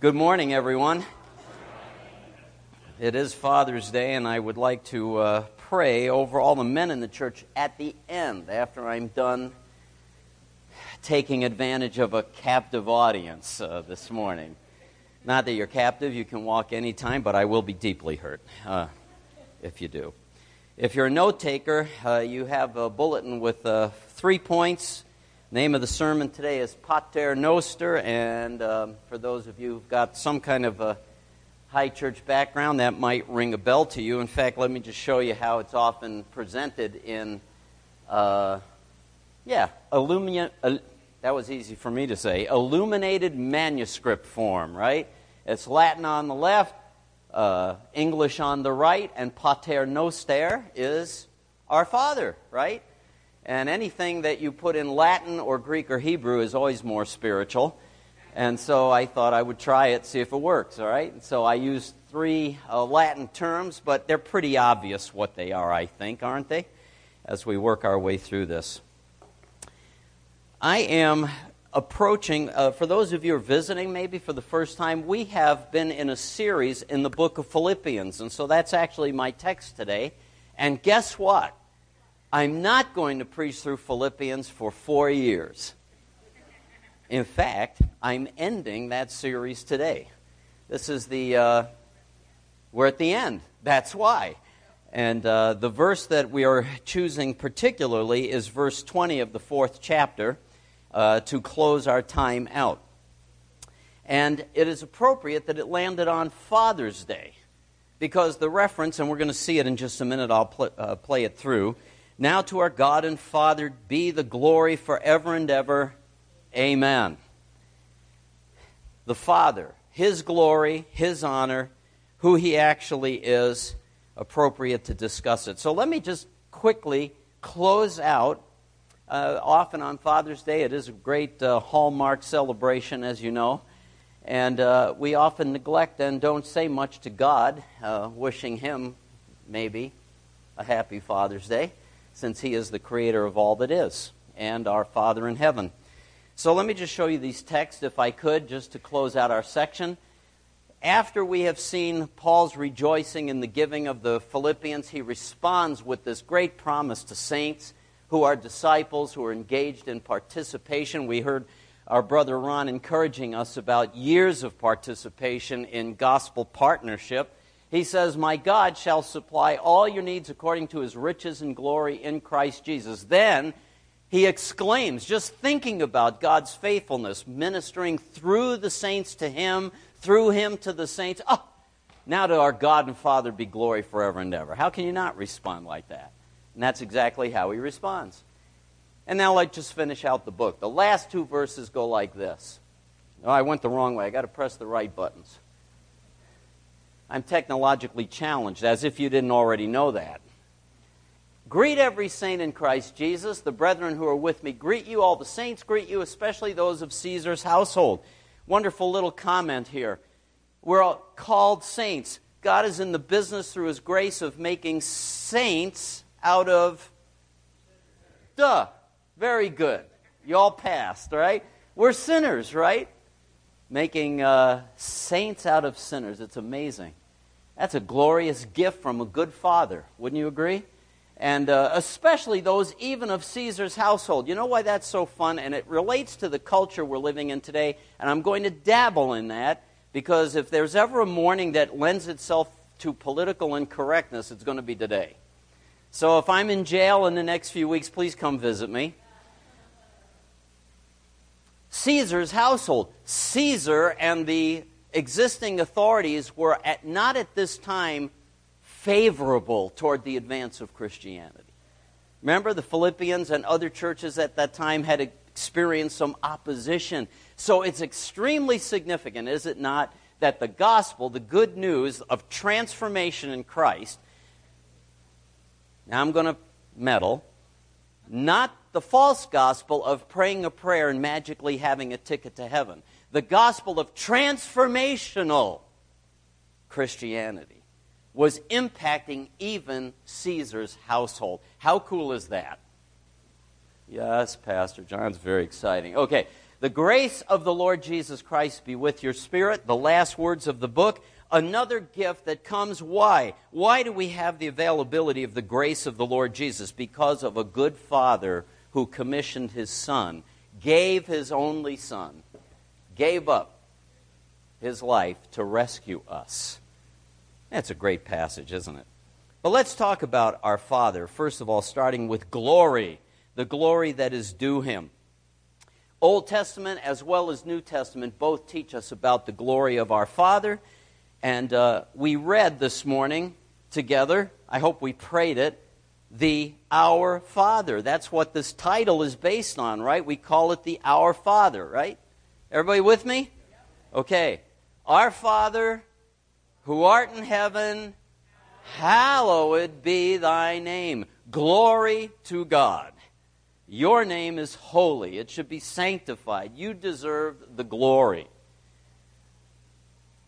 Good morning, everyone. It is Father's Day, and I would like to uh, pray over all the men in the church at the end, after I'm done taking advantage of a captive audience uh, this morning. Not that you're captive, you can walk anytime, but I will be deeply hurt uh, if you do. If you're a note taker, uh, you have a bulletin with uh, three points Name of the sermon today is Pater Noster, and um, for those of you who've got some kind of a high church background, that might ring a bell to you. In fact, let me just show you how it's often presented in, uh, yeah, illumina- uh, that was easy for me to say, illuminated manuscript form, right? It's Latin on the left, uh, English on the right, and Pater Noster is our Father, right? And anything that you put in Latin or Greek or Hebrew is always more spiritual. And so I thought I would try it, see if it works, all right? So I used three uh, Latin terms, but they're pretty obvious what they are, I think, aren't they? As we work our way through this. I am approaching, uh, for those of you who are visiting maybe for the first time, we have been in a series in the book of Philippians. And so that's actually my text today. And guess what? I'm not going to preach through Philippians for four years. In fact, I'm ending that series today. This is the, uh, we're at the end. That's why. And uh, the verse that we are choosing particularly is verse 20 of the fourth chapter uh, to close our time out. And it is appropriate that it landed on Father's Day because the reference, and we're going to see it in just a minute, I'll pl- uh, play it through now to our God and Father be the glory forever and ever. Amen. The Father, His glory, His honor, who He actually is, appropriate to discuss it. So let me just quickly close out. Uh, often on Father's Day, it is a great uh, hallmark celebration, as you know. And uh, we often neglect and don't say much to God, uh, wishing Him maybe a happy Father's Day since He is the creator of all that is and our Father in heaven. So let me just show you these texts, if I could, just to close out our section. After we have seen Paul's rejoicing in the giving of the Philippians, he responds with this great promise to saints who are disciples, who are engaged in participation. We heard our brother Ron encouraging us about years of participation in gospel partnership. He says, My God shall supply all your needs according to his riches and glory in Christ Jesus. Then he exclaims, just thinking about God's faithfulness, ministering through the saints to him, through him to the saints. Oh, now to our God and Father be glory forever and ever. How can you not respond like that? And that's exactly how he responds. And now let's just finish out the book. The last two verses go like this. Oh, I went the wrong way. I got to press the right buttons. I'm technologically challenged, as if you didn't already know that. Greet every saint in Christ Jesus. The brethren who are with me greet you. All the saints greet you, especially those of Caesar's household. Wonderful little comment here. We're all called saints. God is in the business through his grace of making saints out of. Duh. Very good. You all passed, right? We're sinners, right? Making uh, saints out of sinners. It's amazing. That's a glorious gift from a good father. Wouldn't you agree? And uh, especially those even of Caesar's household. You know why that's so fun? And it relates to the culture we're living in today. And I'm going to dabble in that because if there's ever a morning that lends itself to political incorrectness, it's going to be today. So if I'm in jail in the next few weeks, please come visit me. Caesar's household. Caesar and the existing authorities were at, not at this time favorable toward the advance of Christianity. Remember, the Philippians and other churches at that time had experienced some opposition. So it's extremely significant, is it not, that the gospel, the good news of transformation in Christ, now I'm going to meddle, not the false gospel of praying a prayer and magically having a ticket to heaven the gospel of transformational Christianity was impacting even Caesar's household. How cool is that? Yes, Pastor John's very exciting. Okay, The grace of the Lord Jesus Christ be with your spirit. The last words of the book. Another gift that comes. Why? Why do we have the availability of the grace of the Lord Jesus? Because of a good father who commissioned his son, gave his only son, gave up his life to rescue us. That's a great passage, isn't it? But let's talk about our Father, first of all, starting with glory, the glory that is due him. Old Testament as well as New Testament both teach us about the glory of our Father. And uh, we read this morning together, I hope we prayed it, the Our Father. That's what this title is based on, right? We call it the Our Father, right? Everybody with me? Okay. Our Father, who art in heaven, hallowed be thy name. Glory to God. Your name is holy. It should be sanctified. You deserve the glory.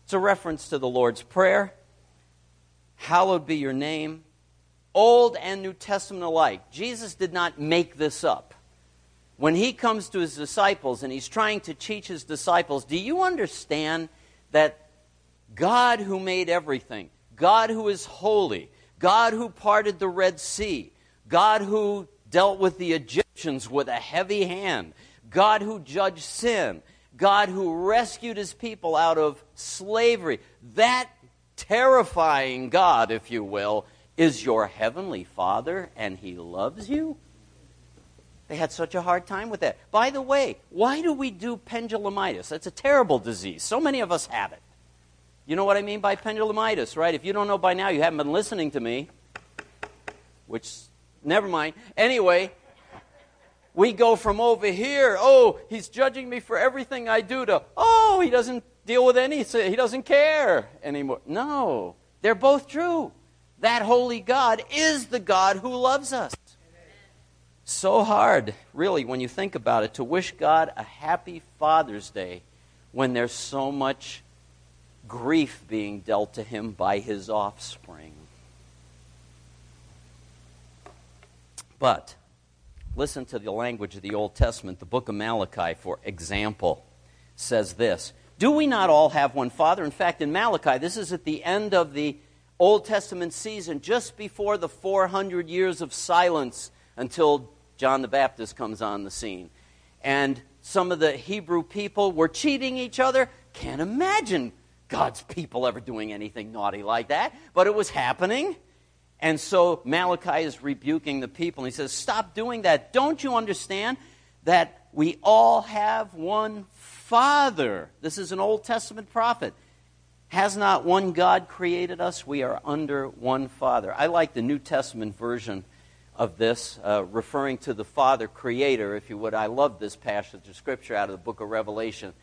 It's a reference to the Lord's Prayer. Hallowed be your name. Old and New Testament alike. Jesus did not make this up. When he comes to his disciples and he's trying to teach his disciples, do you understand that God who made everything, God who is holy, God who parted the Red Sea, God who dealt with the Egyptians with a heavy hand, God who judged sin, God who rescued his people out of slavery, that terrifying God, if you will, is your heavenly Father and he loves you? They had such a hard time with that. By the way, why do we do pendulumitis? That's a terrible disease. So many of us have it. You know what I mean by pendulumitis, right? If you don't know by now, you haven't been listening to me, which, never mind. Anyway, we go from over here, oh, he's judging me for everything I do, to, oh, he doesn't deal with anything, he doesn't care anymore. No, they're both true. That holy God is the God who loves us. So hard, really, when you think about it, to wish God a happy Father's Day when there's so much grief being dealt to him by his offspring. But listen to the language of the Old Testament. The book of Malachi, for example, says this Do we not all have one Father? In fact, in Malachi, this is at the end of the Old Testament season, just before the 400 years of silence until John the Baptist comes on the scene. And some of the Hebrew people were cheating each other. Can't imagine God's people ever doing anything naughty like that, but it was happening. And so Malachi is rebuking the people. And he says, Stop doing that. Don't you understand that we all have one Father? This is an Old Testament prophet. Has not one God created us? We are under one Father. I like the New Testament version of this, uh, referring to the Father Creator, if you would. I love this passage of Scripture out of the book of Revelation.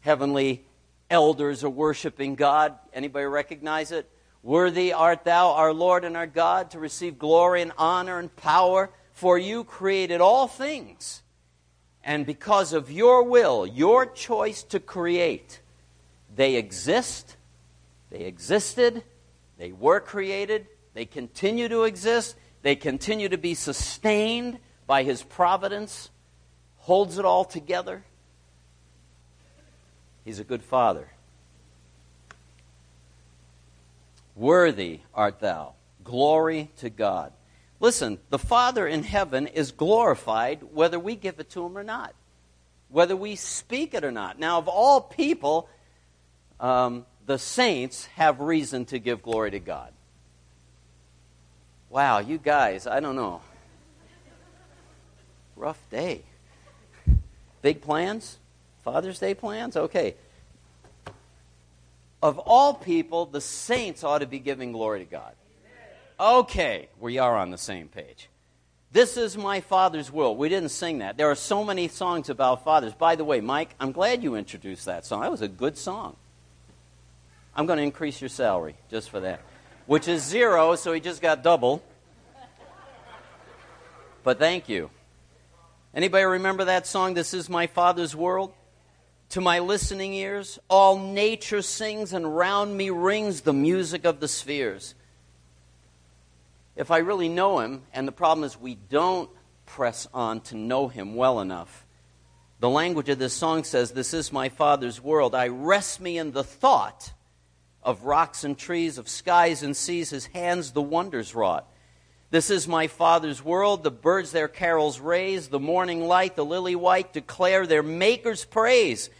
Heavenly elders are worshiping God. Anybody recognize it? Worthy art thou, our Lord and our God, to receive glory and honor and power, for you created all things. And because of your will, your choice to create, they exist, they existed, they were created, they continue to exist, they continue to be sustained by His providence, holds it all together. He's a good father. Worthy art thou. Glory to God. Listen, the Father in heaven is glorified whether we give it to him or not, whether we speak it or not. Now, of all people, um, the saints have reason to give glory to God. Wow, you guys, I don't know. Rough day. Big plans? Father's Day plans? Okay. Of all people, the saints ought to be giving glory to God. Okay, we are on the same page. This is my Father's will. We didn't sing that. There are so many songs about fathers. By the way, Mike, I'm glad you introduced that song. That was a good song. I'm going to increase your salary just for that, which is zero, so he just got double. But thank you. Anybody remember that song, This is My Father's World? To my listening ears, all nature sings, and round me rings the music of the spheres. If I really know him, and the problem is we don't press on to know him well enough, The language of this song says, This is my Father's world. I rest me in the thought of rocks and trees, of skies and seas, his hands the wonders wrought. This is my Father's world. The birds their carols raise, the morning light, the lily white declare their Maker's praise.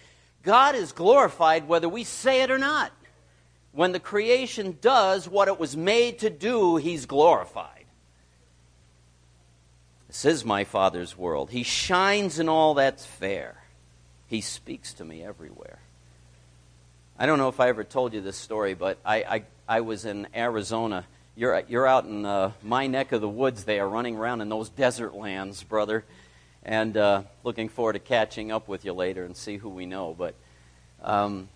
God is glorified whether we say it or not. When the creation does what it was made to do, he's glorified. This is my Father's world. He shines in all that's fair. He speaks to me everywhere. I don't know if I ever told you this story, but I, I, I was in Arizona. You're, you're out in uh, my neck of the woods there, running around in those desert lands, brother. And uh, looking forward to catching up with you later and see who we know. But um,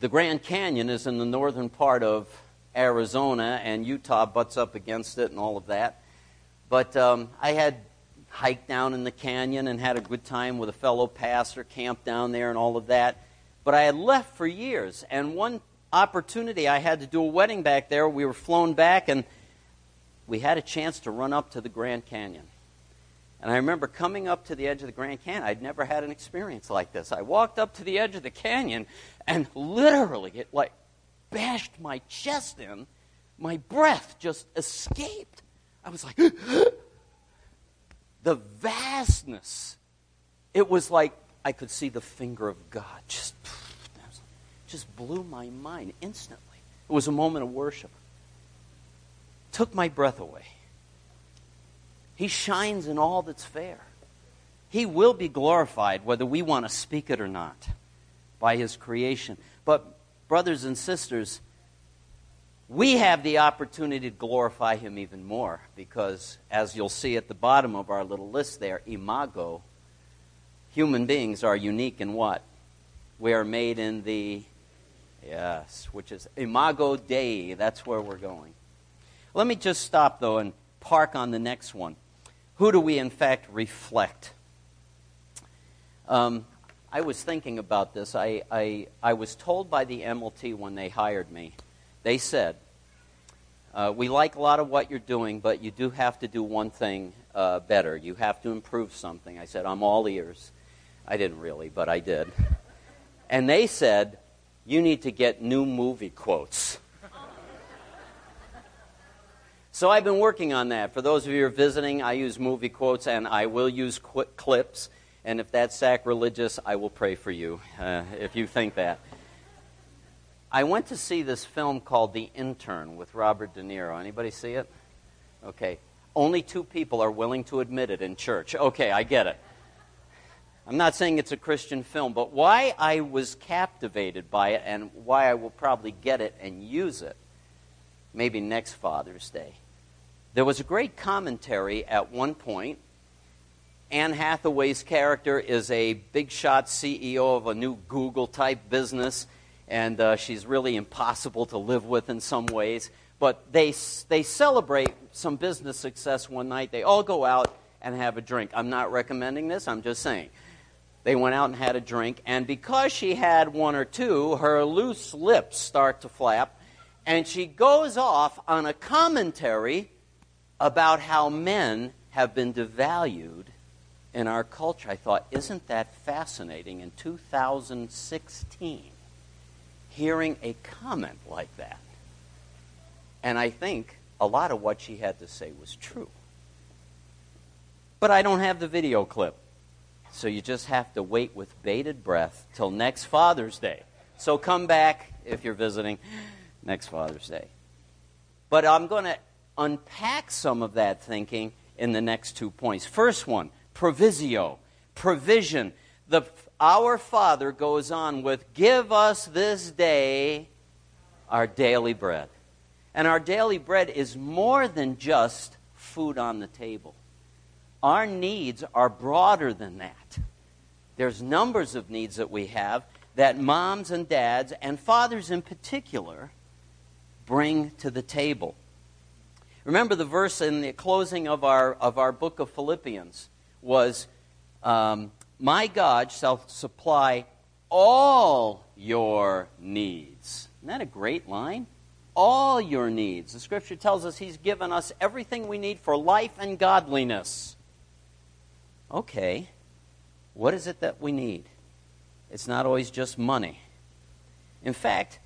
the Grand Canyon is in the northern part of Arizona, and Utah butts up against it and all of that. But um, I had hiked down in the canyon and had a good time with a fellow pastor, camped down there and all of that. But I had left for years, and one opportunity I had to do a wedding back there. We were flown back, and we had a chance to run up to the Grand Canyon. And I remember coming up to the edge of the Grand Canyon. I'd never had an experience like this. I walked up to the edge of the canyon, and literally, it like bashed my chest in. My breath just escaped. I was like, the vastness. It was like I could see the finger of God. Just, just blew my mind instantly. It was a moment of worship. Took my breath away. He shines in all that's fair. He will be glorified whether we want to speak it or not by His creation. But, brothers and sisters, we have the opportunity to glorify him even more because, as you'll see at the bottom of our little list there, imago, human beings are unique in what? We are made in the, yes, which is imago Dei. That's where we're going. Let me just stop, though, and park on the next one. Who do we, in fact, reflect? Um, I was thinking about this. I, I, I was told by the MLT when they hired me they said, uh, We like a lot of what you're doing, but you do have to do one thing uh, better. You have to improve something. I said, I'm all ears. I didn't really, but I did. And they said, You need to get new movie quotes. So I've been working on that. For those of you who are visiting, I use movie quotes and I will use qu- clips. And if that's sacrilegious, I will pray for you uh, if you think that. I went to see this film called The Intern with Robert De Niro. Anybody see it? Okay. Only two people are willing to admit it in church. Okay, I get it. I'm not saying it's a Christian film, but why I was captivated by it and why I will probably get it and use it, maybe next Father's Day. There was a great commentary at one point. Anne Hathaway's character is a big shot CEO of a new Google type business and uh, she's really impossible to live with in some ways. But they, they celebrate some business success one night. They all go out and have a drink. I'm not recommending this, I'm just saying. They went out and had a drink, and because she had one or two, her loose lips start to flap, and she goes off on a commentary about how men have been devalued in our culture. I thought, isn't that fascinating in 2016? hearing a comment like that. And I think a lot of what she had to say was true. But I don't have the video clip. So you just have to wait with bated breath till next Father's Day. So come back if you're visiting next Father's Day. But I'm going to unpack some of that thinking in the next two points. First one, provisio, provision. The our Father goes on with, Give us this day our daily bread. And our daily bread is more than just food on the table. Our needs are broader than that. There's numbers of needs that we have that moms and dads, and fathers in particular, bring to the table. Remember the verse in the closing of our, of our book of Philippians was um, my God shall supply all your needs. Isn't that a great line? All your needs. The scripture tells us He's given us everything we need for life and godliness. Okay. What is it that we need? It's not always just money. In fact,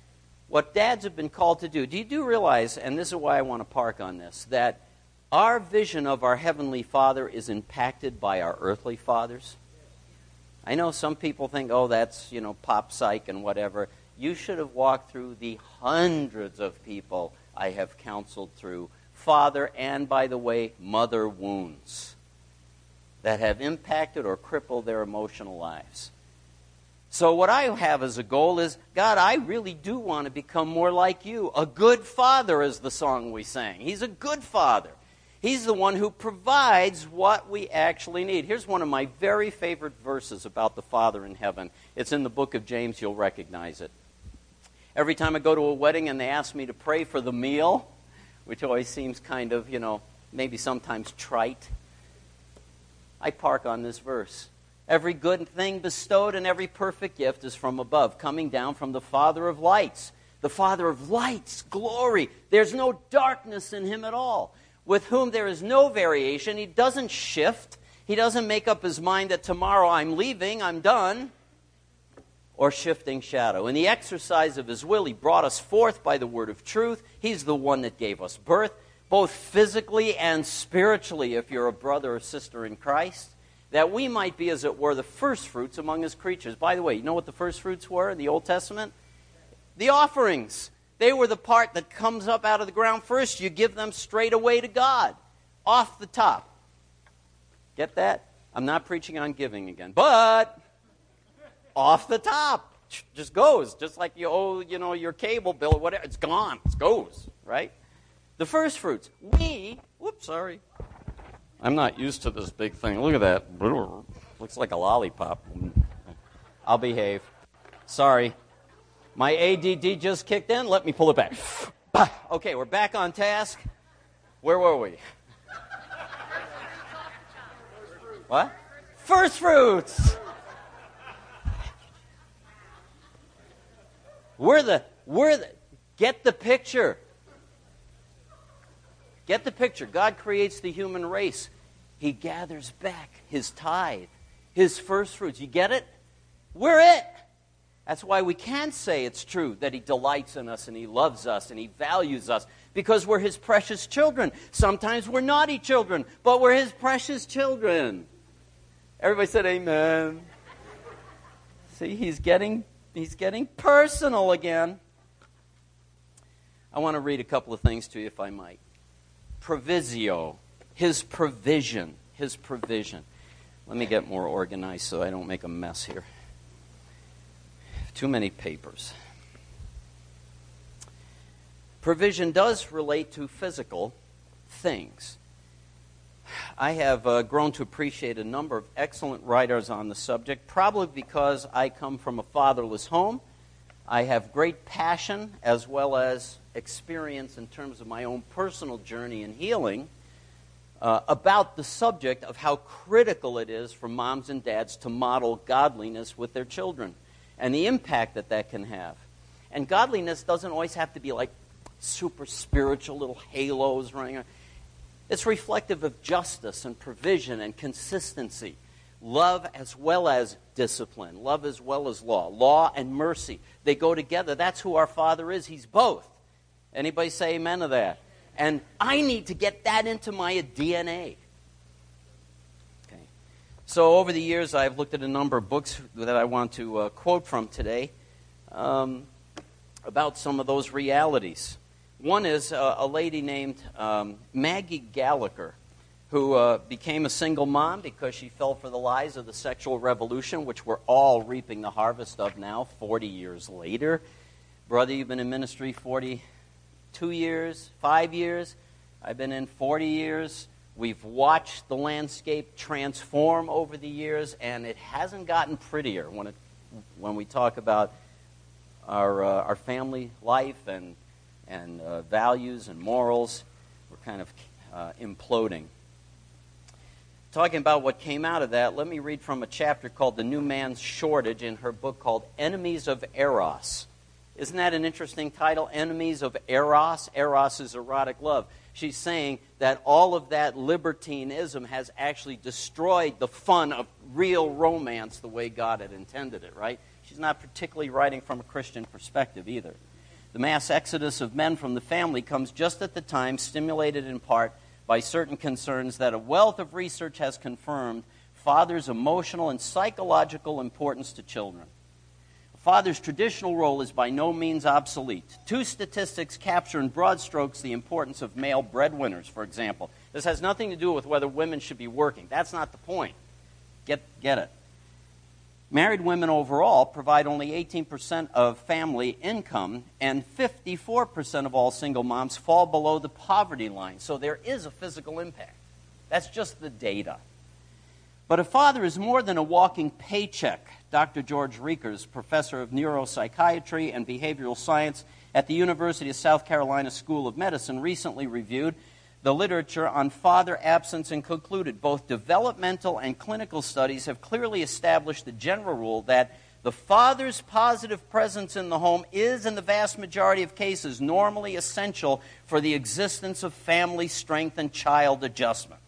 what dads have been called to do, do you do realize, and this is why I want to park on this, that our vision of our Heavenly Father is impacted by our earthly fathers? I know some people think, oh, that's, you know, pop psych and whatever. You should have walked through the hundreds of people I have counseled through, father and, by the way, mother wounds that have impacted or crippled their emotional lives. So, what I have as a goal is God, I really do want to become more like you. A good father is the song we sang. He's a good father. He's the one who provides what we actually need. Here's one of my very favorite verses about the Father in heaven. It's in the book of James. You'll recognize it. Every time I go to a wedding and they ask me to pray for the meal, which always seems kind of, you know, maybe sometimes trite, I park on this verse. Every good thing bestowed and every perfect gift is from above, coming down from the Father of lights. The Father of lights, glory. There's no darkness in him at all. With whom there is no variation. He doesn't shift. He doesn't make up his mind that tomorrow I'm leaving, I'm done. Or shifting shadow. In the exercise of his will, he brought us forth by the word of truth. He's the one that gave us birth, both physically and spiritually, if you're a brother or sister in Christ that we might be, as it were, the first fruits among his creatures. By the way, you know what the first fruits were in the Old Testament? The offerings. They were the part that comes up out of the ground first. You give them straight away to God, off the top. Get that? I'm not preaching on giving again, but off the top. Just goes, just like you owe, you know, your cable bill or whatever. It's gone. It goes, right? The first fruits. We, whoops, sorry. I'm not used to this big thing. Look at that. Looks like a lollipop. I'll behave. Sorry. My ADD just kicked in. Let me pull it back. Okay, we're back on task. Where were we? What? First fruits. We're the, we're the, get the picture. Get the picture. God creates the human race. He gathers back his tithe, his first fruits. You get it? We're it. That's why we can say it's true that he delights in us and he loves us and he values us because we're his precious children. Sometimes we're naughty children, but we're his precious children. Everybody said amen. See, he's getting he's getting personal again. I want to read a couple of things to you if I might provisio, his provision, his provision. Let me get more organized so I don't make a mess here. Too many papers. Provision does relate to physical things. I have uh, grown to appreciate a number of excellent writers on the subject, probably because I come from a fatherless home. I have great passion as well as experience in terms of my own personal journey in healing uh, about the subject of how critical it is for moms and dads to model godliness with their children and the impact that that can have. And godliness doesn't always have to be like super spiritual little halos running around. It's reflective of justice and provision and consistency. Love as well as discipline. Love as well as law. Law and mercy. They go together. That's who our Father is. He's both. Anybody say amen to that? And I need to get that into my DNA. Okay. So over the years, I've looked at a number of books that I want to uh, quote from today um, about some of those realities. One is uh, a lady named um, Maggie Gallagher, who uh, became a single mom because she fell for the lies of the sexual revolution, which we're all reaping the harvest of now, 40 years later. Brother, you've been in ministry 40 two years, five years. I've been in 40 years. We've watched the landscape transform over the years, and it hasn't gotten prettier when, it, when we talk about our, uh, our family life and, and uh, values and morals. We're kind of uh, imploding. Talking about what came out of that, let me read from a chapter called The New Man's Shortage in her book called Enemies of Eros. Isn't that an interesting title? Enemies of Eros. Eros is erotic love. She's saying that all of that libertinism has actually destroyed the fun of real romance the way God had intended it, right? She's not particularly writing from a Christian perspective either. The mass exodus of men from the family comes just at the time, stimulated in part by certain concerns that a wealth of research has confirmed father's emotional and psychological importance to children father's traditional role is by no means obsolete. Two statistics capture in broad strokes the importance of male breadwinners, for example. This has nothing to do with whether women should be working. That's not the point. Get, get it. Married women overall provide only 18% of family income, and 54% of all single moms fall below the poverty line. So there is a physical impact. That's just the data. But a father is more than a walking paycheck. Dr. George Rekers, professor of neuropsychiatry and behavioral science at the University of South Carolina School of Medicine, recently reviewed the literature on father absence and concluded both developmental and clinical studies have clearly established the general rule that the father's positive presence in the home is, in the vast majority of cases, normally essential for the existence of family strength and child adjustment.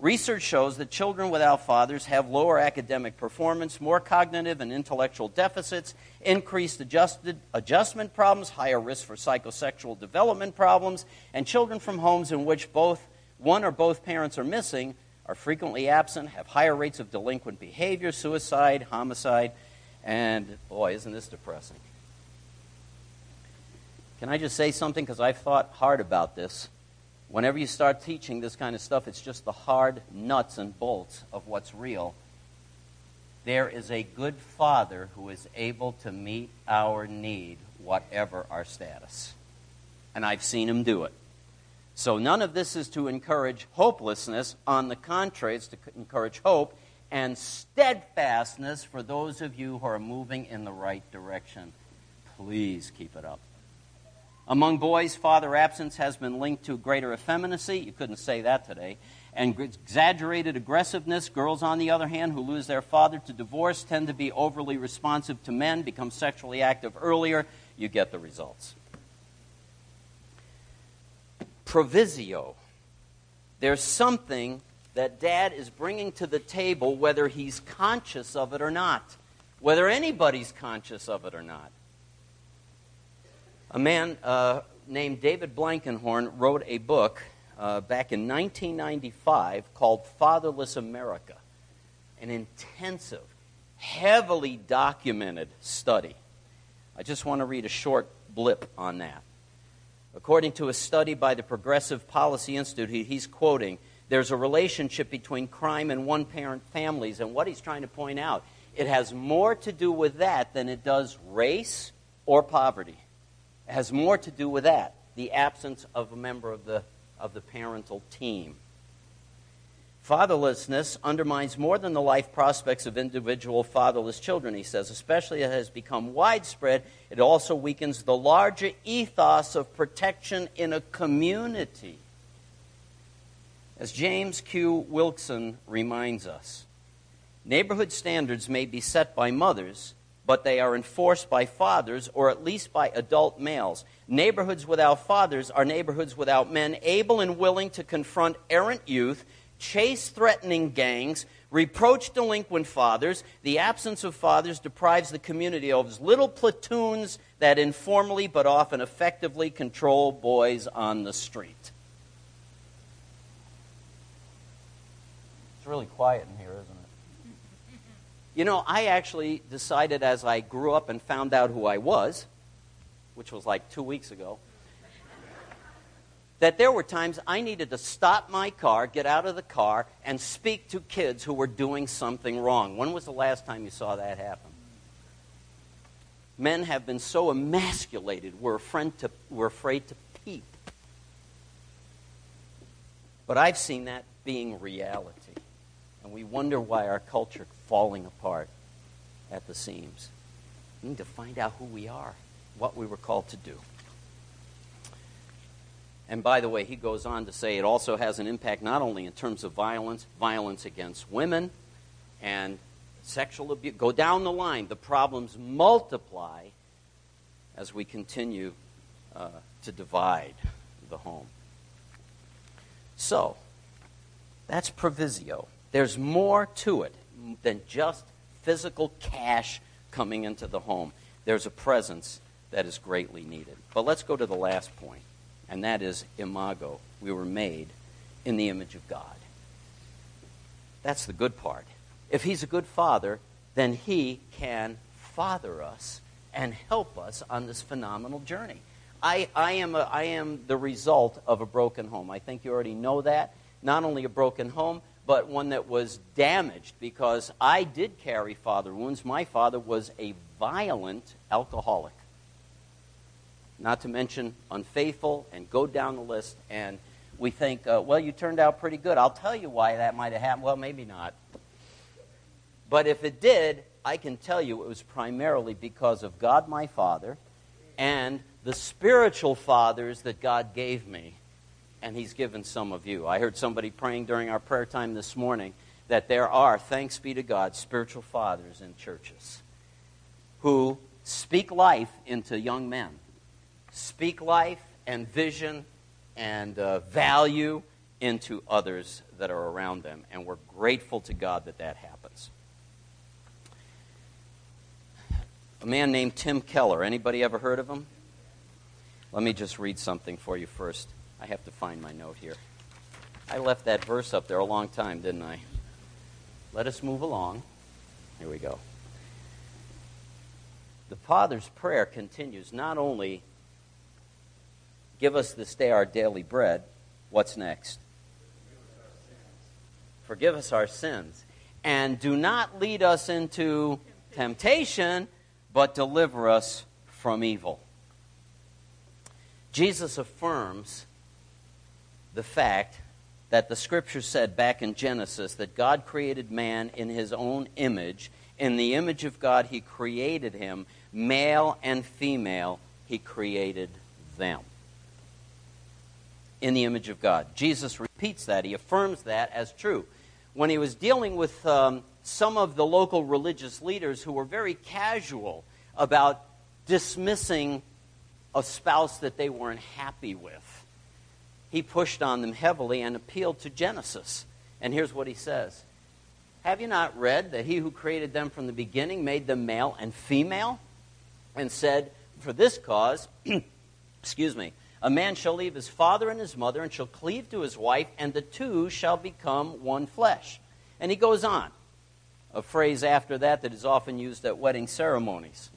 Research shows that children without fathers have lower academic performance, more cognitive and intellectual deficits, increased adjusted, adjustment problems, higher risk for psychosexual development problems, and children from homes in which both one or both parents are missing are frequently absent, have higher rates of delinquent behavior, suicide, homicide, and boy, isn't this depressing. Can I just say something? Because I've thought hard about this. Whenever you start teaching this kind of stuff, it's just the hard nuts and bolts of what's real. There is a good father who is able to meet our need, whatever our status. And I've seen him do it. So none of this is to encourage hopelessness. On the contrary, it's to encourage hope and steadfastness for those of you who are moving in the right direction. Please keep it up. Among boys, father absence has been linked to greater effeminacy. You couldn't say that today. And exaggerated aggressiveness. Girls, on the other hand, who lose their father to divorce, tend to be overly responsive to men, become sexually active earlier. You get the results. Provisio. There's something that dad is bringing to the table, whether he's conscious of it or not, whether anybody's conscious of it or not. A man uh, named David Blankenhorn wrote a book uh, back in 1995 called Fatherless America, an intensive, heavily documented study. I just want to read a short blip on that. According to a study by the Progressive Policy Institute, he's quoting, there's a relationship between crime and one parent families, and what he's trying to point out, it has more to do with that than it does race or poverty has more to do with that the absence of a member of the, of the parental team. Fatherlessness undermines more than the life prospects of individual fatherless children, he says. Especially as it has become widespread, it also weakens the larger ethos of protection in a community. As James Q. Wilson reminds us, neighborhood standards may be set by mothers, but they are enforced by fathers or at least by adult males. Neighborhoods without fathers are neighborhoods without men able and willing to confront errant youth, chase threatening gangs, reproach delinquent fathers. The absence of fathers deprives the community of little platoons that informally but often effectively control boys on the street. It's really quiet in here? You know, I actually decided as I grew up and found out who I was, which was like two weeks ago, that there were times I needed to stop my car, get out of the car, and speak to kids who were doing something wrong. When was the last time you saw that happen? Men have been so emasculated, we're, to, we're afraid to peep. But I've seen that being reality. And we wonder why our culture falling apart at the seams. We need to find out who we are, what we were called to do. And by the way, he goes on to say it also has an impact not only in terms of violence, violence against women, and sexual abuse. Go down the line. The problems multiply as we continue uh, to divide the home. So, that's provisio. There's more to it than just physical cash coming into the home. There's a presence that is greatly needed. But let's go to the last point, and that is imago. We were made in the image of God. That's the good part. If He's a good Father, then He can father us and help us on this phenomenal journey. I, I, am a, I am the result of a broken home. I think you already know that. Not only a broken home, but one that was damaged because I did carry father wounds. My father was a violent alcoholic. Not to mention unfaithful and go down the list. And we think, uh, well, you turned out pretty good. I'll tell you why that might have happened. Well, maybe not. But if it did, I can tell you it was primarily because of God my Father and the spiritual fathers that God gave me, and He's given some of you. I heard somebody praying during our prayer time this morning that there are, thanks be to God, spiritual fathers in churches who speak life into young men, speak life and vision and uh, value into others that are around them. And we're grateful to God that that happens. a man named Tim Keller. Anybody ever heard of him? Let me just read something for you first. I have to find my note here. I left that verse up there a long time, didn't I? Let us move along. Here we go. The Father's prayer continues not only give us this day our daily bread, what's next? Forgive us our sins. And do not lead us into temptation but deliver us from evil. Jesus affirms the fact that the scripture said back in Genesis that God created man in his own image. In the image of God, he created him. Male and female, he created them. In the image of God. Jesus repeats that. He affirms that as true. When he was dealing with um, some of the local religious leaders who were very casual about dismissing a spouse that they weren't happy with. He pushed on them heavily and appealed to Genesis. And here's what he says Have you not read that he who created them from the beginning made them male and female? And said, For this cause, excuse me, a man shall leave his father and his mother and shall cleave to his wife, and the two shall become one flesh. And he goes on a phrase after that that is often used at wedding ceremonies.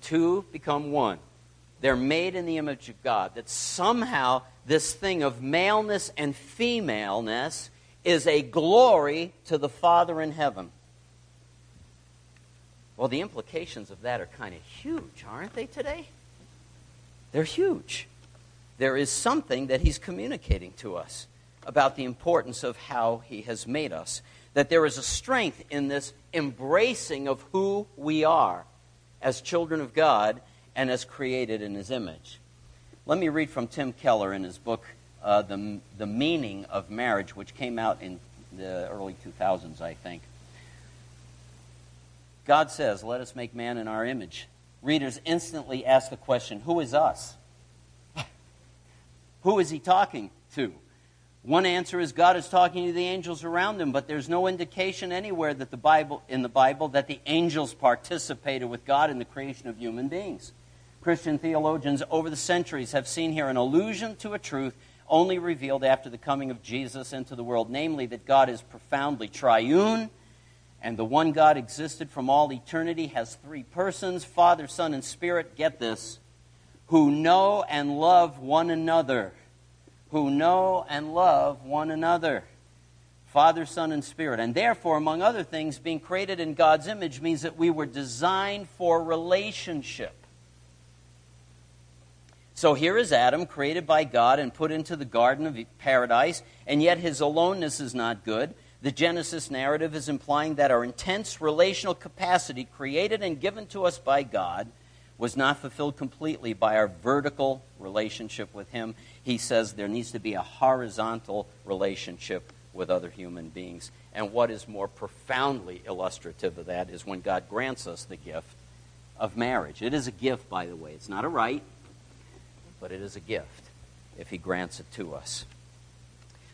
Two become one. They're made in the image of God. That somehow this thing of maleness and femaleness is a glory to the Father in heaven. Well, the implications of that are kind of huge, aren't they today? They're huge. There is something that he's communicating to us about the importance of how he has made us that there is a strength in this embracing of who we are as children of God and as created in His image. Let me read from Tim Keller in his book, uh, the, the Meaning of Marriage, which came out in the early 2000s, I think. God says, Let us make man in our image. Readers instantly ask the question Who is us? Who is he talking to? One answer is God is talking to the angels around him, but there's no indication anywhere that the Bible in the Bible that the angels participated with God in the creation of human beings. Christian theologians over the centuries have seen here an allusion to a truth only revealed after the coming of Jesus into the world, namely that God is profoundly triune and the one God existed from all eternity has three persons, Father, Son, and Spirit, get this, who know and love one another who know and love one another. Father, Son, and Spirit. And therefore, among other things, being created in God's image means that we were designed for relationship. So here is Adam, created by God and put into the Garden of Paradise, and yet his aloneness is not good. The Genesis narrative is implying that our intense relational capacity, created and given to us by God, was not fulfilled completely by our vertical relationship with Him. He says there needs to be a horizontal relationship with other human beings. And what is more profoundly illustrative of that is when God grants us the gift of marriage. It is a gift, by the way. It's not a right, but it is a gift if He grants it to us.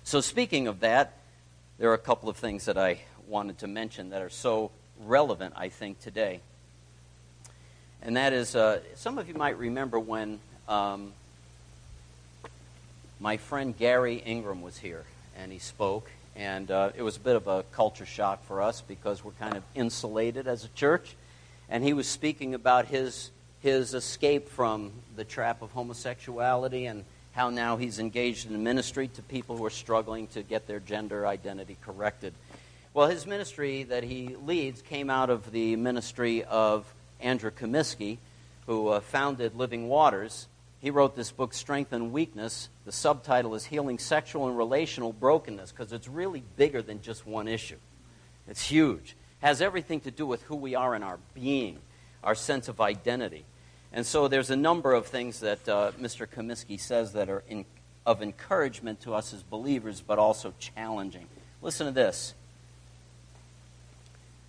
So, speaking of that, there are a couple of things that I wanted to mention that are so relevant, I think, today. And that is, uh, some of you might remember when um, my friend Gary Ingram was here and he spoke. And uh, it was a bit of a culture shock for us because we're kind of insulated as a church. And he was speaking about his, his escape from the trap of homosexuality and how now he's engaged in ministry to people who are struggling to get their gender identity corrected. Well, his ministry that he leads came out of the ministry of Andrew Comiskey, who uh, founded Living Waters. He wrote this book, Strength in Weakness. The subtitle is Healing Sexual and Relational Brokenness, because it's really bigger than just one issue. It's huge. It has everything to do with who we are in our being, our sense of identity. And so there's a number of things that uh, Mr. Comiskey says that are in, of encouragement to us as believers, but also challenging. Listen to this.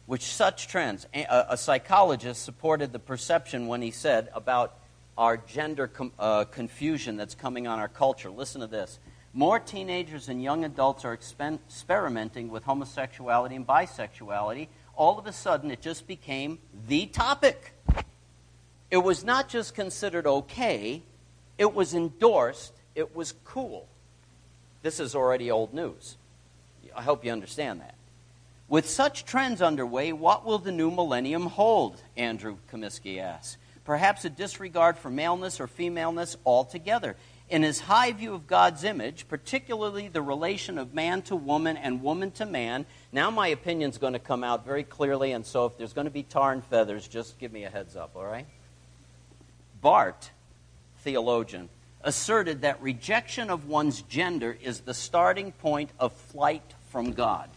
Which such trends, a, a psychologist supported the perception when he said about our gender com, uh, confusion that's coming on our culture. Listen to this. More teenagers and young adults are expen- experimenting with homosexuality and bisexuality. All of a sudden, it just became the topic. It was not just considered okay, it was endorsed, it was cool. This is already old news. I hope you understand that. With such trends underway, what will the new millennium hold? Andrew Comiskey asks. Perhaps a disregard for maleness or femaleness altogether. In his high view of God's image, particularly the relation of man to woman and woman to man, now my opinion's going to come out very clearly, and so if there's going to be tar and feathers, just give me a heads up, all right? Barth, theologian, asserted that rejection of one's gender is the starting point of flight from God.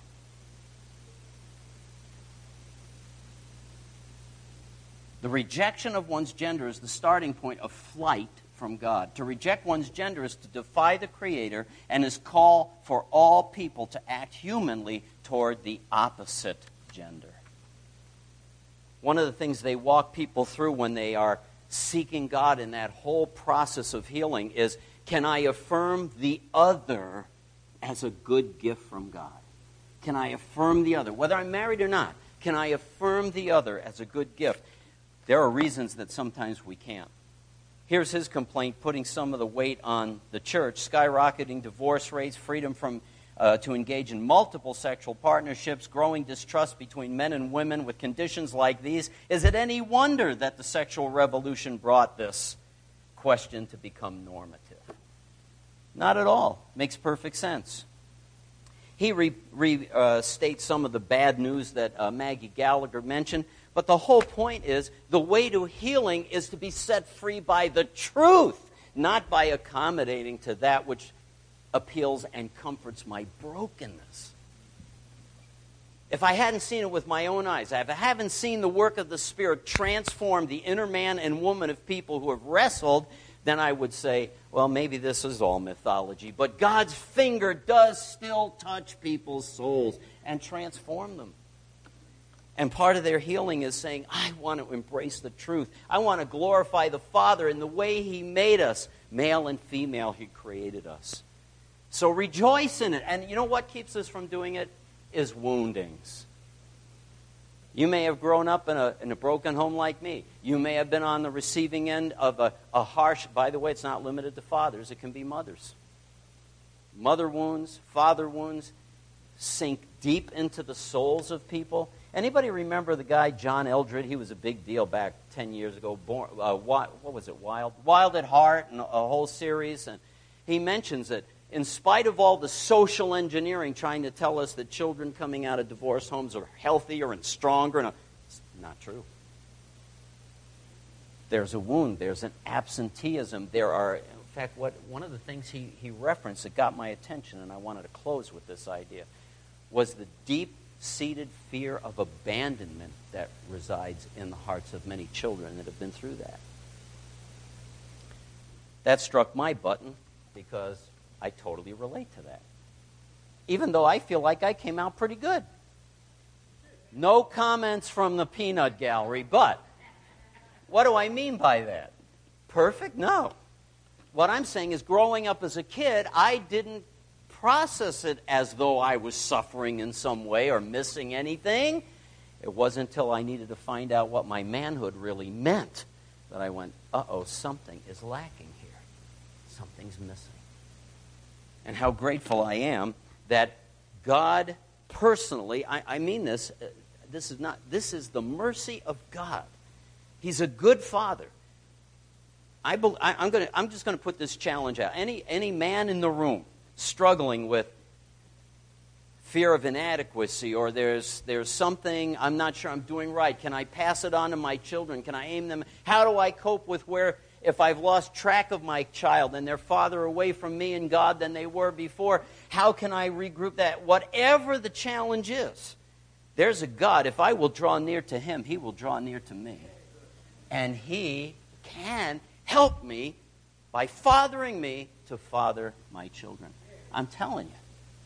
The rejection of one's gender is the starting point of flight from God. To reject one's gender is to defy the Creator and is call for all people to act humanly toward the opposite gender. One of the things they walk people through when they are seeking God in that whole process of healing is can I affirm the other as a good gift from God? Can I affirm the other? Whether I'm married or not, can I affirm the other as a good gift? There are reasons that sometimes we can't. Here's his complaint putting some of the weight on the church skyrocketing divorce rates, freedom from uh, to engage in multiple sexual partnerships, growing distrust between men and women with conditions like these. Is it any wonder that the sexual revolution brought this question to become normative? Not at all. Makes perfect sense. He restates re, uh, some of the bad news that uh, Maggie Gallagher mentioned, but the whole point is the way to healing is to be set free by the truth, not by accommodating to that which appeals and comforts my brokenness. If I hadn't seen it with my own eyes, if I haven't seen the work of the Spirit transform the inner man and woman of people who have wrestled, then I would say, well, maybe this is all mythology. But God's finger does still touch people's souls and transform them. And part of their healing is saying, I want to embrace the truth. I want to glorify the Father in the way He made us. Male and female, He created us. So rejoice in it. And you know what keeps us from doing it? Is woundings. You may have grown up in a, in a broken home like me. You may have been on the receiving end of a, a harsh, by the way, it's not limited to fathers, it can be mothers. Mother wounds, father wounds sink deep into the souls of people. Anybody remember the guy John Eldredge? He was a big deal back 10 years ago. Born, uh, what was it, Wild? Wild at Heart, and a whole series. And he mentions that in spite of all the social engineering trying to tell us that children coming out of divorce homes are healthier and stronger, and it's not true. There's a wound, there's an absenteeism. There are, in fact, what, one of the things he, he referenced that got my attention, and I wanted to close with this idea, was the deep seated fear of abandonment that resides in the hearts of many children that have been through that. That struck my button because I totally relate to that. Even though I feel like I came out pretty good. No comments from the peanut gallery, but what do I mean by that? Perfect? No. What I'm saying is, growing up as a kid, I didn't process it as though I was suffering in some way or missing anything. It wasn't until I needed to find out what my manhood really meant that I went, uh oh, something is lacking here. Something's missing. And how grateful I am that God personally, I, I mean this, uh, this is not, this is the mercy of God. He's a good father. I, am gonna, I'm just going to put this challenge out. Any, any man in the room struggling with fear of inadequacy or there's, there's something I'm not sure I'm doing right, can I pass it on to my children? Can I aim them? How do I cope with where, if I've lost track of my child and they're farther away from me and God than they were before? How can I regroup that? Whatever the challenge is, there's a God. If I will draw near to Him, He will draw near to me. And He can help me by fathering me to father my children. I'm telling you,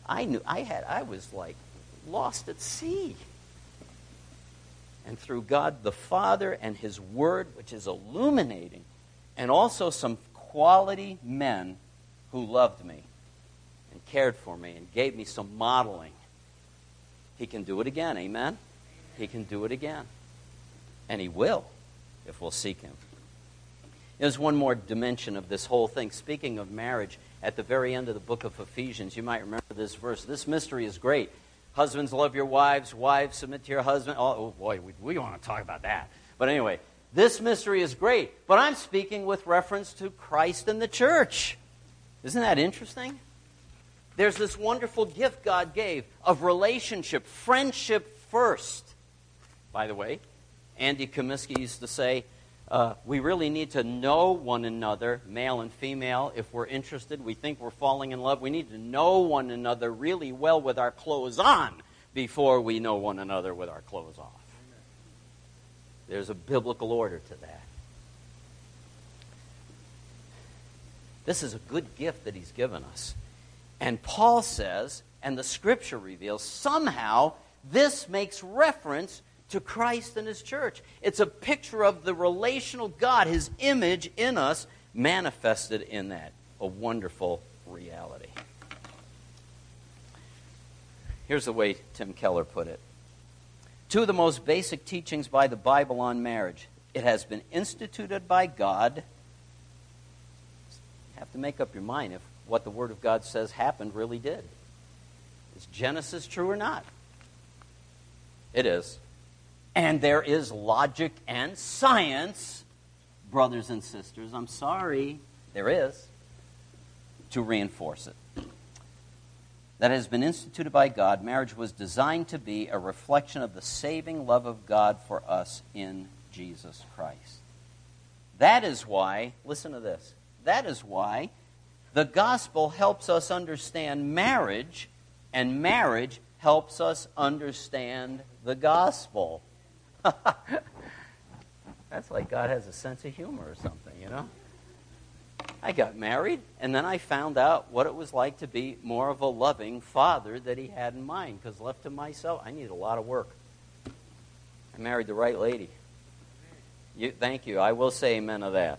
I knew I had I was like lost at sea. And through God the Father and His Word, which is illuminating, and also some quality men who loved me and cared for me and gave me some modeling. He can do it again, amen? He can do it again. And He will if we'll seek Him. There's one more dimension of this whole thing. Speaking of marriage, at the very end of the book of Ephesians, you might remember this verse. This mystery is great. Husbands, love your wives. Wives, submit to your husband. Oh, oh boy, we, we want to talk about that. But anyway, this mystery is great. But I'm speaking with reference to Christ and the church. Isn't that interesting? There's this wonderful gift God gave of relationship, friendship first. By the way, Andy Comiskey used to say, uh, we really need to know one another, male and female, if we're interested. We think we're falling in love. We need to know one another really well with our clothes on before we know one another with our clothes off. There's a biblical order to that. This is a good gift that he's given us. And Paul says, and the scripture reveals, somehow this makes reference to Christ and His church. It's a picture of the relational God, His image in us, manifested in that. A wonderful reality. Here's the way Tim Keller put it Two of the most basic teachings by the Bible on marriage. It has been instituted by God. You have to make up your mind if what the Word of God says happened really did. Is Genesis true or not? It is. And there is logic and science, brothers and sisters, I'm sorry, there is, to reinforce it. That has been instituted by God. Marriage was designed to be a reflection of the saving love of God for us in Jesus Christ. That is why, listen to this, that is why the gospel helps us understand marriage, and marriage helps us understand the gospel. That's like God has a sense of humor or something, you know? I got married, and then I found out what it was like to be more of a loving father that he had in mind, because left to myself, I needed a lot of work. I married the right lady. You, thank you. I will say amen to that.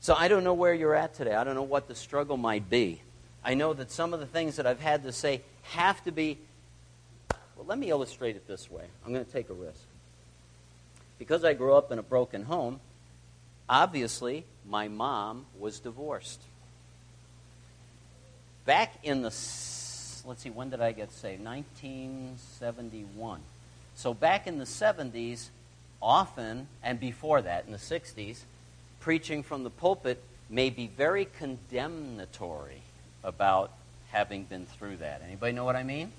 So I don't know where you're at today. I don't know what the struggle might be. I know that some of the things that I've had to say have to be well, let me illustrate it this way. I'm going to take a risk. Because I grew up in a broken home, obviously my mom was divorced. Back in the, let's see, when did I get saved? 1971. So back in the 70s, often, and before that, in the 60s, preaching from the pulpit may be very condemnatory about having been through that. Anybody know what I mean?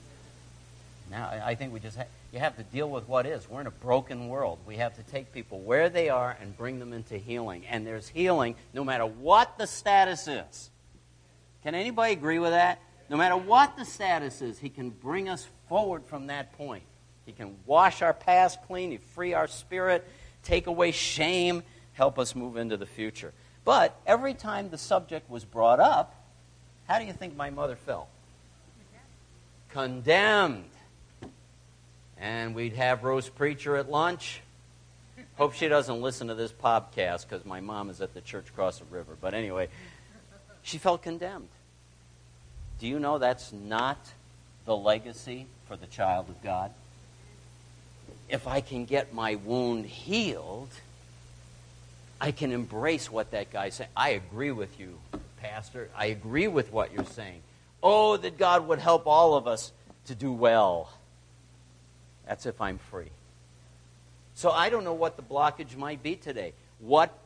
Now, I think we just you have to deal with what is. We're in a broken world. We have to take people where they are and bring them into healing. And there's healing no matter what the status is. Can anybody agree with that? No matter what the status is, He can bring us forward from that point. He can wash our past clean, He free our spirit, take away shame, help us move into the future. But every time the subject was brought up, how do you think my mother felt? Condemned and we'd have Rose Preacher at lunch. Hope she doesn't listen to this podcast because my mom is at the church across the river. But anyway, she felt condemned. Do you know that's not the legacy for the child of God? If I can get my wound healed, I can embrace what that guy said. I agree with you, Pastor. I agree with what you're saying. Oh, that God would help all of us to do well. That's if I'm free. So I don't know what the blockage might be today. What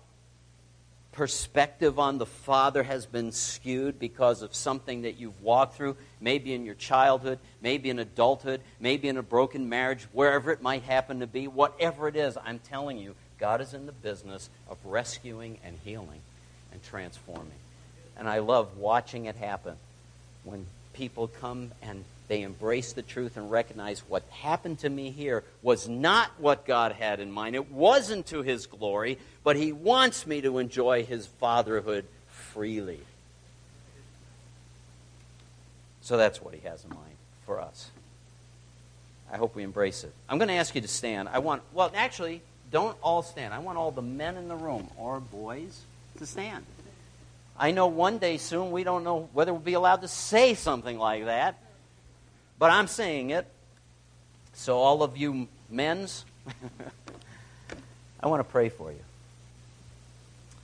perspective on the Father has been skewed because of something that you've walked through, maybe in your childhood, maybe in adulthood, maybe in a broken marriage, wherever it might happen to be, whatever it is, I'm telling you, God is in the business of rescuing and healing and transforming. And I love watching it happen when people come and they embrace the truth and recognize what happened to me here was not what God had in mind. It wasn't to His glory, but He wants me to enjoy His fatherhood freely. So that's what He has in mind for us. I hope we embrace it. I'm going to ask you to stand. I want, well, actually, don't all stand. I want all the men in the room or boys to stand. I know one day soon we don't know whether we'll be allowed to say something like that. But I'm saying it. So, all of you men's, I want to pray for you.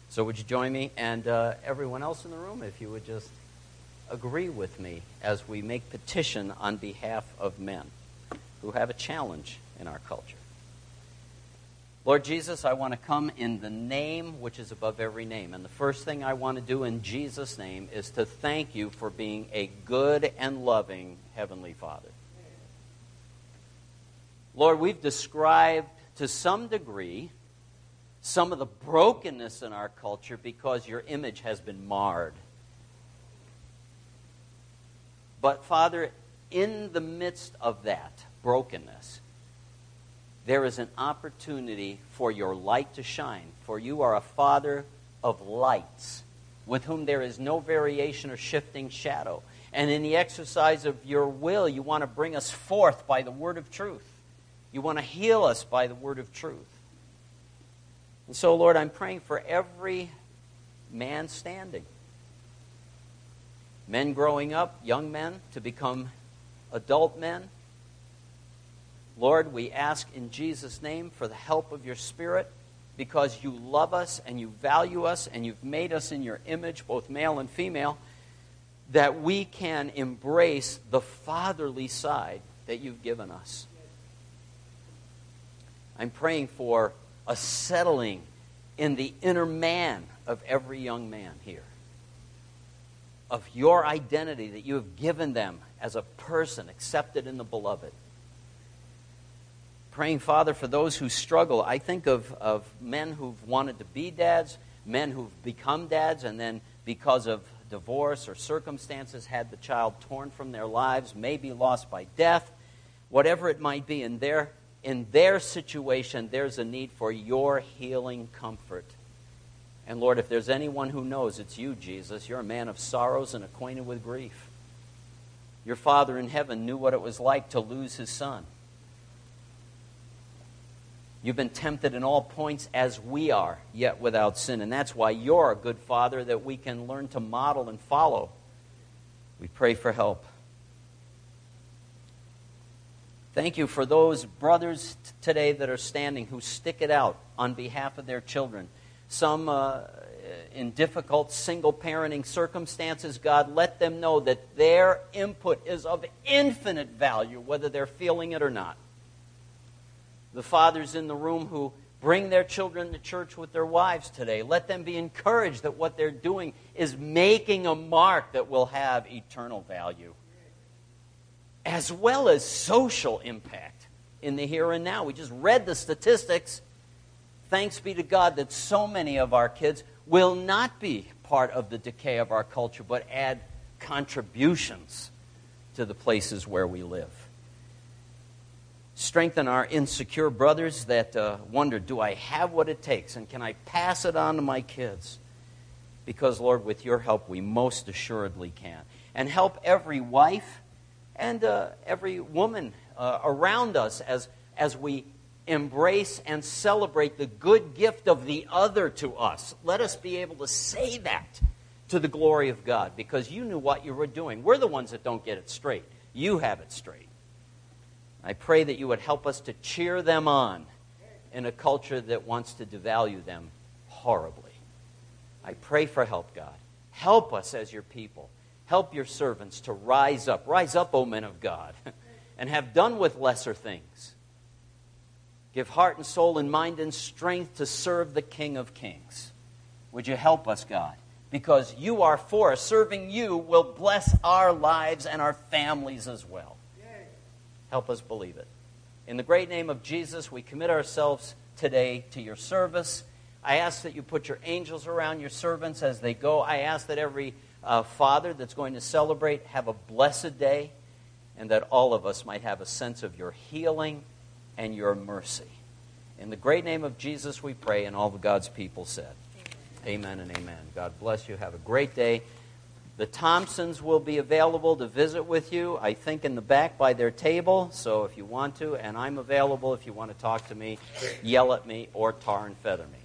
So, would you join me? And uh, everyone else in the room, if you would just agree with me as we make petition on behalf of men who have a challenge in our culture. Lord Jesus, I want to come in the name which is above every name. And the first thing I want to do in Jesus' name is to thank you for being a good and loving Heavenly Father. Lord, we've described to some degree some of the brokenness in our culture because your image has been marred. But, Father, in the midst of that brokenness, there is an opportunity for your light to shine. For you are a Father of lights, with whom there is no variation or shifting shadow. And in the exercise of your will, you want to bring us forth by the word of truth. You want to heal us by the word of truth. And so, Lord, I'm praying for every man standing. Men growing up, young men to become adult men, Lord, we ask in Jesus' name for the help of your Spirit because you love us and you value us and you've made us in your image, both male and female, that we can embrace the fatherly side that you've given us. I'm praying for a settling in the inner man of every young man here, of your identity that you have given them as a person accepted in the beloved praying, Father, for those who struggle. I think of, of men who've wanted to be dads, men who've become dads, and then because of divorce or circumstances had the child torn from their lives, maybe lost by death, whatever it might be. In their, in their situation, there's a need for your healing comfort. And Lord, if there's anyone who knows, it's you, Jesus. You're a man of sorrows and acquainted with grief. Your Father in heaven knew what it was like to lose his son. You've been tempted in all points as we are, yet without sin. And that's why you're a good father that we can learn to model and follow. We pray for help. Thank you for those brothers t- today that are standing who stick it out on behalf of their children. Some uh, in difficult single parenting circumstances, God, let them know that their input is of infinite value, whether they're feeling it or not the fathers in the room who bring their children to church with their wives today. Let them be encouraged that what they're doing is making a mark that will have eternal value, as well as social impact in the here and now. We just read the statistics. Thanks be to God that so many of our kids will not be part of the decay of our culture, but add contributions to the places where we live strengthen our insecure brothers that uh, wonder do I have what it takes and can I pass it on to my kids? Because, Lord, with your help, we most assuredly can. And help every wife and uh, every woman uh, around us as, as we embrace and celebrate the good gift of the other to us. Let us be able to say that to the glory of God because you knew what you were doing. We're the ones that don't get it straight. You have it straight. I pray that you would help us to cheer them on in a culture that wants to devalue them horribly. I pray for help, God. Help us as your people. Help your servants to rise up. Rise up, O men of God, and have done with lesser things. Give heart and soul and mind and strength to serve the King of Kings. Would you help us, God? Because you are for us. Serving you will bless our lives and our families as well. Help us believe it. In the great name of Jesus, we commit ourselves today to your service. I ask that you put your angels around your servants as they go. I ask that every uh, father that's going to celebrate have a blessed day and that all of us might have a sense of your healing and your mercy. In the great name of Jesus, we pray, and all the God's people said, Amen, amen and amen. God bless you. Have a great day. The Thompsons will be available to visit with you, I think, in the back by their table. So if you want to, and I'm available if you want to talk to me, yell at me, or tar and feather me.